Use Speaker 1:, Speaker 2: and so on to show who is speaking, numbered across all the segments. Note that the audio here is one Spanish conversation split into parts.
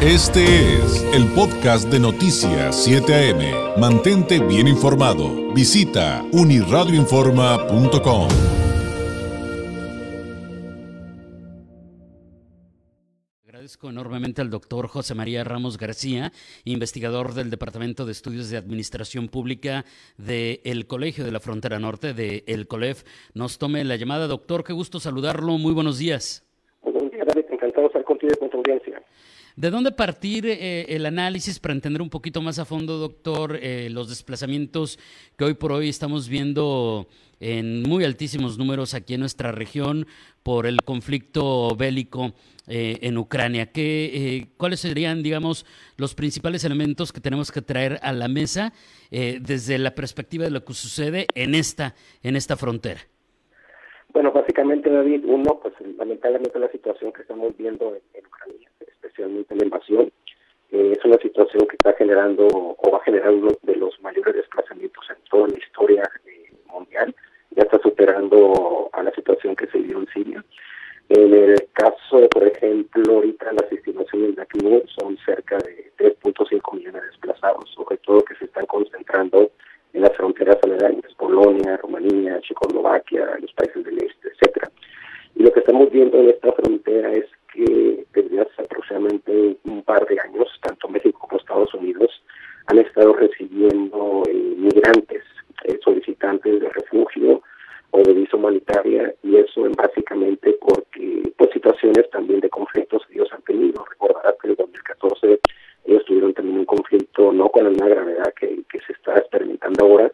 Speaker 1: Este es el podcast de Noticias 7 AM. Mantente bien informado. Visita uniradioinforma.com.
Speaker 2: Agradezco enormemente al doctor José María Ramos García, investigador del Departamento de Estudios de Administración Pública del Colegio de la Frontera Norte, de El COLEF. Nos tome la llamada. Doctor, qué gusto saludarlo. Muy buenos días.
Speaker 3: Muy buenos días, David. Encantado de estar contigo y con tu audiencia.
Speaker 2: ¿De dónde partir eh, el análisis para entender un poquito más a fondo, doctor, eh, los desplazamientos que hoy por hoy estamos viendo en muy altísimos números aquí en nuestra región por el conflicto bélico eh, en Ucrania? ¿Qué, ¿Cuáles serían, digamos, los principales elementos que tenemos que traer a la mesa desde la perspectiva de lo que sucede en esta, en esta frontera?
Speaker 3: Bueno, básicamente, David, uno, pues lamentablemente la situación que estamos viendo en Ucrania especialmente la invasión. Eh, es una situación que está generando o va a generar uno de los mayores desplazamientos en toda la historia eh, mundial. Ya está superando a la situación que se dio en Siria. En el caso, por ejemplo, ahorita las estimaciones de ACNUR son cerca de 3.5 millones de desplazados, sobre todo que se están concentrando en las fronteras aledañas, Polonia, Rumanía, Checoslovaquia, los países del este, etcétera. Y lo que estamos viendo en esta frontera es que desde hace aproximadamente un par de años, tanto México como Estados Unidos han estado recibiendo eh, migrantes, eh, solicitantes de refugio o de visa humanitaria, y eso es básicamente porque pues situaciones también de conflictos que ellos han tenido. Recordarás que en el 2014 ellos tuvieron también un conflicto, no con la misma gravedad que, que se está experimentando ahora,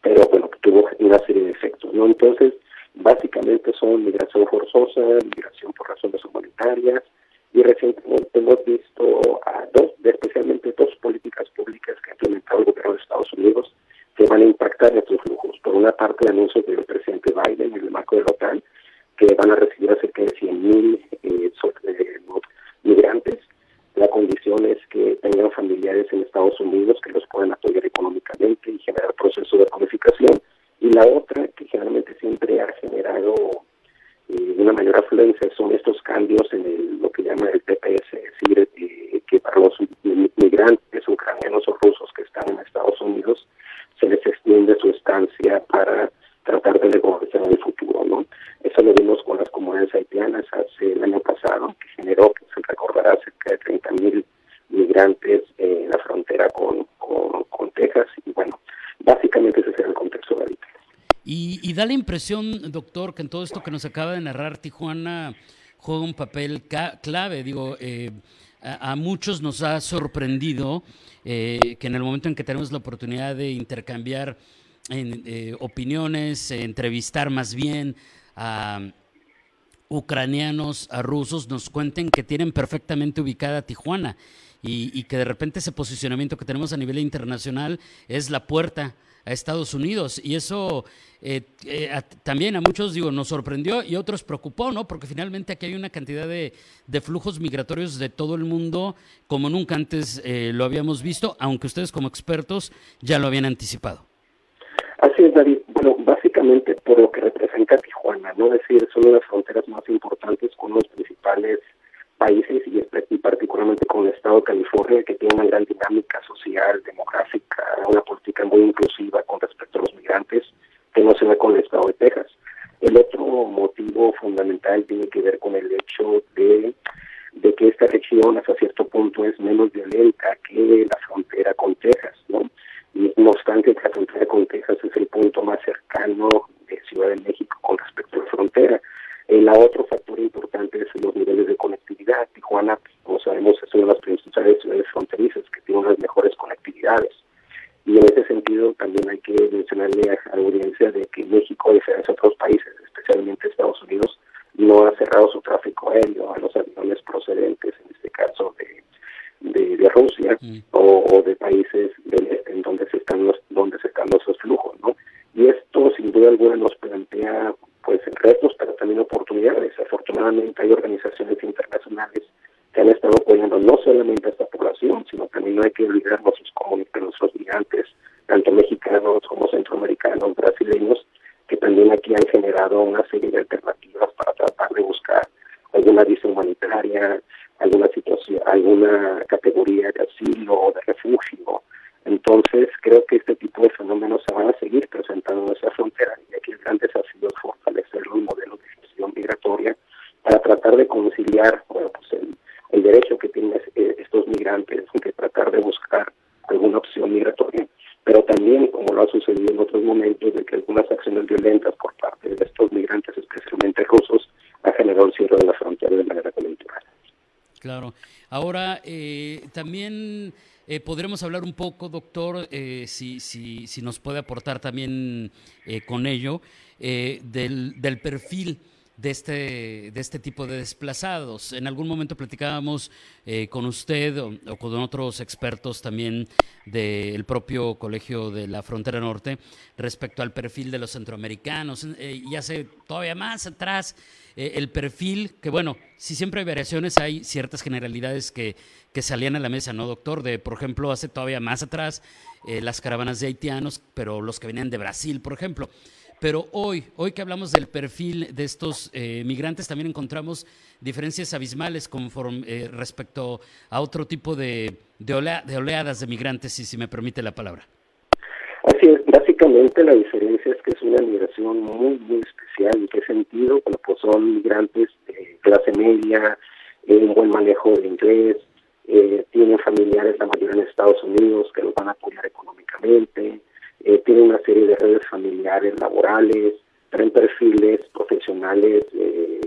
Speaker 3: pero bueno, que tuvo una serie de efectos, ¿no? Entonces, básicamente son migración forzosa, migración por razones y recientemente hemos visto a dos, especialmente dos políticas públicas que ha implementado el gobierno de Estados Unidos que van a impactar estos flujos. Por una parte, anuncios del presidente Biden en el marco de la OTAN, que van a recibir a cerca de 100.000 eh, eh, migrantes. La condición es que tengan familiares en Estados Unidos que los puedan apoyar económicamente y generar procesos de codificación. Y la otra, que generalmente siempre ha generado eh, una mayor afluencia, son estos cambios en el, lo que llaman el TPS, es decir, eh, que para los migrantes ucranianos o rusos que están en Estados Unidos se les extiende su estancia para tratar de negociar en el futuro. ¿no? Eso lo vimos con las comunidades haitianas hace el año pasado, que generó, que se recordará, cerca de 30 mil migrantes en la frontera con, con, con Texas. Y bueno, básicamente ese es el contexto de ahorita.
Speaker 2: Y, da la impresión, doctor, que en todo esto que nos acaba de narrar Tijuana juega un papel clave. Digo, eh, a, muchos nos ha sorprendido eh, que en el momento en que tenemos la oportunidad de intercambiar eh, opiniones, entrevistar más bien a ucranianos, a rusos, nos cuenten que tienen perfectamente ubicada Tijuana y, y que de repente ese posicionamiento que tenemos a nivel internacional es la puerta a Estados Unidos. Y eso eh, eh, también a muchos, digo, nos sorprendió y a otros preocupó, ¿no? Porque finalmente aquí hay una cantidad de, de flujos migratorios de todo el mundo como nunca antes eh, lo habíamos visto, aunque ustedes como expertos ya lo habían anticipado.
Speaker 3: Así es, David. Bueno, básicamente por lo que representa Tijuana, ¿no? Es decir, son las fronteras más importantes con los principales países y, particularmente con el estado de California, que tiene una gran dinámica social, demográfica, una política muy inclusiva con respecto a los migrantes, que no se ve con el estado de Texas. El otro motivo fundamental tiene que ver con el hecho de, de que esta región hasta cierto punto es menos violenta que la frontera con Texas, ¿no? Y no obstante, la frontera con Texas es el punto más cercano de Ciudad de México con respecto a la frontera. El otro factor importante es los niveles de conectividad. Tijuana, como sabemos, es una de las principales ciudades fronterizas que tiene unas mejores conectividades. Y en ese sentido también hay que mencionarle a la audiencia de que México, a diferencia de otros países, especialmente Estados Unidos, no ha cerrado su tráfico aéreo a los aviones procedentes, en este caso de, de, Rusia mm. o, o, de países este, en donde se están los, donde se están esos flujos, ¿no? Y esto sin duda alguna nos plantea pues retos, pero también oportunidades. Afortunadamente hay organizaciones internacionales que han estado apoyando no solamente a esta población, sino también no hay que olvidar nuestros comunidades, nuestros migrantes, tanto mexicanos como centroamericanos, brasileños, que también aquí han generado una serie de alternativas para tratar de buscar alguna visa humanitaria, alguna situación alguna categoría de asilo o de refugio. Entonces, creo que este tipo de fenómenos se van a seguir presentando en nuestra frontera y aquí el gran desafío es fortalecer los modelos de gestión migratoria para tratar de conciliar bueno, pues el, el derecho que tienen eh, estos migrantes, que tratar de buscar alguna opción migratoria, pero también, como lo ha sucedido en otros momentos, de que algunas acciones violentas por parte de estos migrantes, especialmente rusos, ha generado el cierre de la frontera de manera coyuntural.
Speaker 2: Claro. Ahora, eh, también eh, podremos hablar un poco, doctor, eh, si, si, si, nos puede aportar también con ello, del, del perfil de este, de este tipo de desplazados. En algún momento platicábamos eh, con usted o, con otros expertos también del propio Colegio de la Frontera Norte respecto al perfil de los centroamericanos. Eh, y hace todavía más atrás eh, el perfil, que bueno, si siempre hay variaciones, hay ciertas generalidades que, que salían a la mesa, ¿no, doctor? De, por ejemplo, hace todavía más atrás las caravanas de haitianos, pero los que venían de Brasil, por ejemplo. Pero hoy, hoy que hablamos del perfil de estos eh, migrantes, también encontramos diferencias abismales conforme, eh, respecto a otro tipo de, de, oleadas de migrantes, si, si me permite la palabra.
Speaker 3: Así es, básicamente la diferencia es que es una migración muy, muy especial. ¿En qué sentido? Pues son migrantes de clase media, eh, un buen manejo del inglés, tienen familiares, la mayoría en Estados Unidos, que los van a apoyar económicamente, eh, tiene una serie de redes familiares, laborales, traen perfiles profesionales, eh,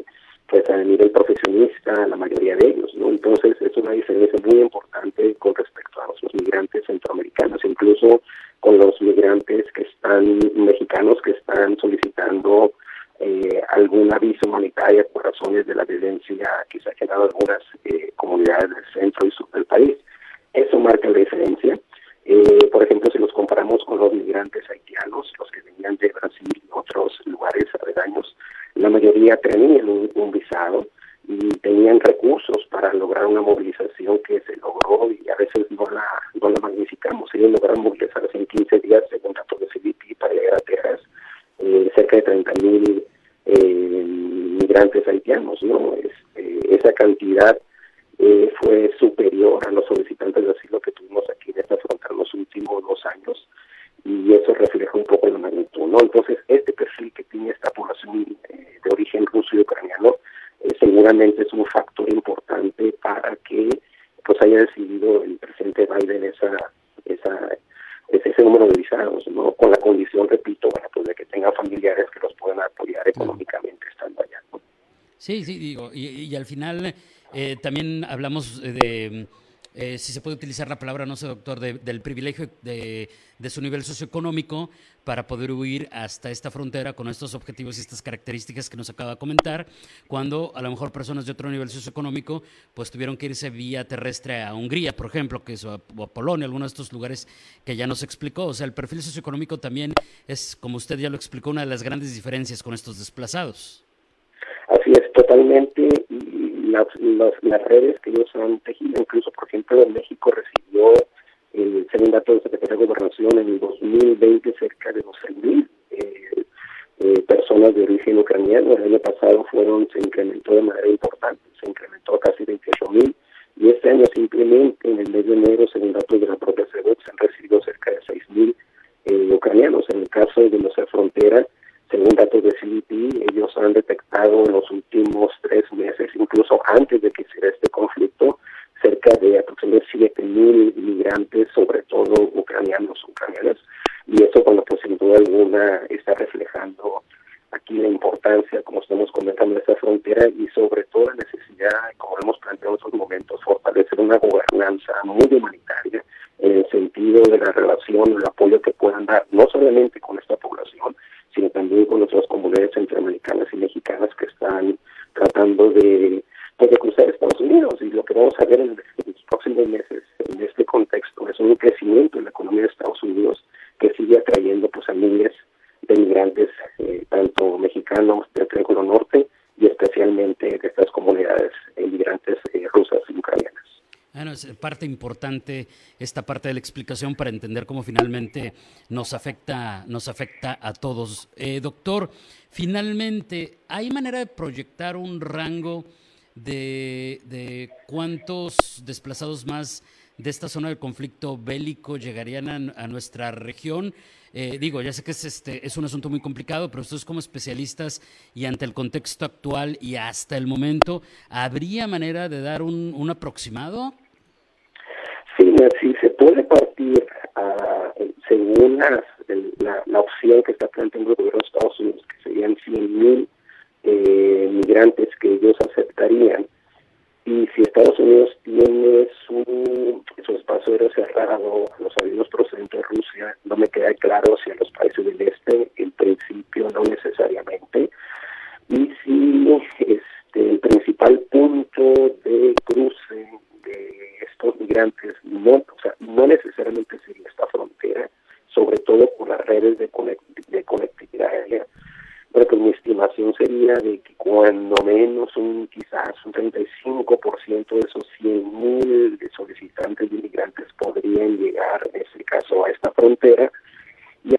Speaker 3: pues a nivel profesionista, la mayoría de ellos, ¿no? Entonces es una diferencia muy importante con respecto a los migrantes centroamericanos, incluso con los migrantes que están, mexicanos que están solicitando eh, alguna visa humanitaria por razones de la violencia que se ha generado en algunas eh, comunidades del centro y sur del país. Eso marca la diferencia. Eh, por ejemplo, si los comparamos con los migrantes haitianos, los que venían de Brasil y otros lugares aledaños, la mayoría tenían un, visado y tenían recursos para lograr una movilización que se logró y a veces no la, no la magnificamos. Ellos lograron movilizarse en 15 días, según datos de CBP, para llegar a Texas, eh, cerca de 30 mil eh, migrantes haitianos. no este, Esa cantidad eh, fue superior a los solicitantes de asilo que tuvimos aquí en esta frontera los últimos dos años y eso refleja un poco la magnitud, ¿no? Entonces, este perfil que tiene esta población eh, de origen ruso y ucraniano eh, seguramente es un factor importante para que pues haya decidido el presidente Biden esa esa ese número de visados, ¿no? Con la condición, repito, bueno, pues de que tengan familiares que los puedan apoyar económicamente estando allá, ¿no?
Speaker 2: Sí, sí, digo, y, y al final eh, también hablamos de, eh, si se puede utilizar la palabra, no sé, doctor, del privilegio de, su nivel socioeconómico para poder huir hasta esta frontera con estos objetivos y estas características que nos acaba de comentar, cuando a lo mejor personas de otro nivel socioeconómico pues tuvieron que irse vía terrestre a Hungría, por ejemplo, que es, o a Polonia, algunos de estos lugares que ya nos explicó. O sea, el perfil socioeconómico también es, como usted ya lo explicó, una de las grandes diferencias con estos desplazados.
Speaker 3: Así es, totalmente las, las, redes que ellos han tejido. Incluso, por ejemplo, México recibió, el según datos del Secretario de Gobernación, en el 2020 cerca de 12.000 eh, eh, personas de origen ucraniano. El año pasado fueron se incrementó de manera importante, se incrementó a casi 28.000 y este año simplemente en el mes de enero, según datos de la propia CEDOC, se han recibido cerca de 6.000 eh, ucranianos. En el caso de nuestra frontera, según datos de CBP, ellos han detectado en los últimos tres meses, incluso antes de que se este conflicto, cerca de aproximadamente mil inmigrantes, sobre todo ucranianos, ucranianas. Y eso, bueno, pues sin duda alguna está reflejando aquí la importancia, como estamos comentando, de esta frontera y sobre todo la necesidad, como hemos planteado en otros momentos, fortalecer una gobernanza muy humanitaria en el sentido de la relación, el apoyo que puedan dar, no solamente con esta población, sino también con otras comunidades centroamericanas y mexicanas que están tratando de, pues, de cruzar Estados Unidos. Y lo que vamos a ver en, los próximos meses en este contexto es un crecimiento en la economía de Estados Unidos que sigue atrayendo pues, a miles de migrantes, eh, tanto mexicanos del Triángulo Norte y especialmente de estas comunidades inmigrantes eh, rusas y ucranianas.
Speaker 2: Bueno, parte importante esta parte de la explicación para entender cómo finalmente nos afecta, nos afecta a todos. Eh, doctor, finalmente, ¿hay manera de proyectar un rango de, de cuántos desplazados más de esta zona del conflicto bélico llegarían a, nuestra región. Eh, digo, ya sé que es, este, es un asunto muy complicado, pero ustedes como especialistas y ante el contexto actual y hasta el momento, ¿habría manera de dar un, un aproximado?
Speaker 3: Sí, sí, se puede partir a, según la, la, opción que está planteando el gobierno de Estados Unidos, que serían 100.000 eh, migrantes que ellos aceptarían y si Estados Unidos tiene su, su espacio aéreo cerrado, los aviones procedentes de Rusia, no me queda claro si a los países del este, en principio no necesariamente. Y si este, el principal punto de cruce de estos migrantes no, o sea, no necesariamente sería esta frontera, sobre todo por las redes de, de conectividad aérea bueno, pues mi estimación sería de que cuando menos un quizás un 35% de esos 100.000 solicitantes de inmigrantes podrían llegar, en este caso, a esta frontera. Y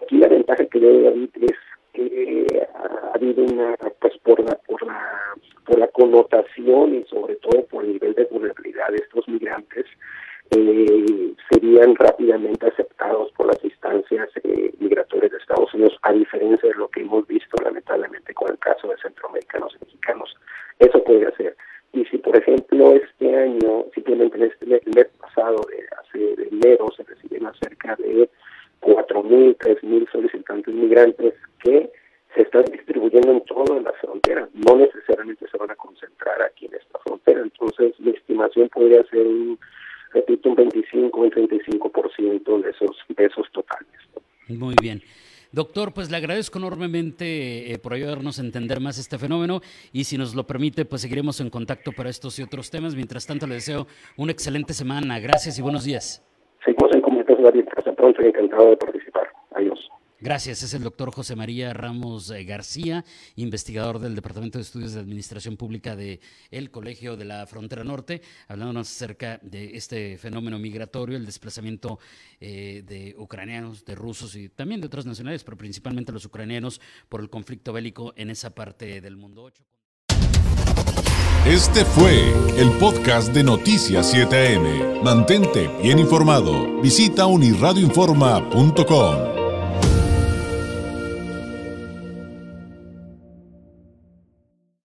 Speaker 3: yo David es que ha habido una, pues por la, por la, por la connotación y sobre todo por el nivel de vulnerabilidad de estos migrantes, eh, serían rápidamente aceptados por las instancias eh, migratorias de Estados Unidos, a diferencia de lo que hemos visto lamentablemente con el caso de centroamericanos y mexicanos. Eso podría ser. Y si, por ejemplo, este año, simplemente en este mes, pasado, de hace de enero, se recibieron cerca de 4.000, 3.000 solicitantes migrantes que se están distribuyendo en todas las fronteras, no necesariamente se van a concentrar aquí en esta frontera. Entonces, mi estimación podría ser un repito, un 25 o un 35% de esos, de esos totales.
Speaker 2: Muy bien. Doctor, pues le agradezco enormemente eh, por ayudarnos a entender más este fenómeno y si nos lo permite, pues seguiremos en contacto para estos y otros temas. Mientras tanto, le deseo una excelente semana. Gracias y buenos días.
Speaker 3: Seguimos en comunicación, Hasta pronto y encantado de participar.
Speaker 2: Gracias, es el doctor José María Ramos eh, García, investigador del Departamento de Estudios de Administración Pública del el Colegio de la Frontera Norte, hablándonos acerca de este fenómeno migratorio, el desplazamiento eh, de ucranianos, de rusos y también de otras nacionalidades, pero principalmente los ucranianos por el conflicto bélico en esa parte del mundo.
Speaker 1: Este fue el podcast de Noticias 7am. Mantente bien informado. Visita unirradioinforma.com.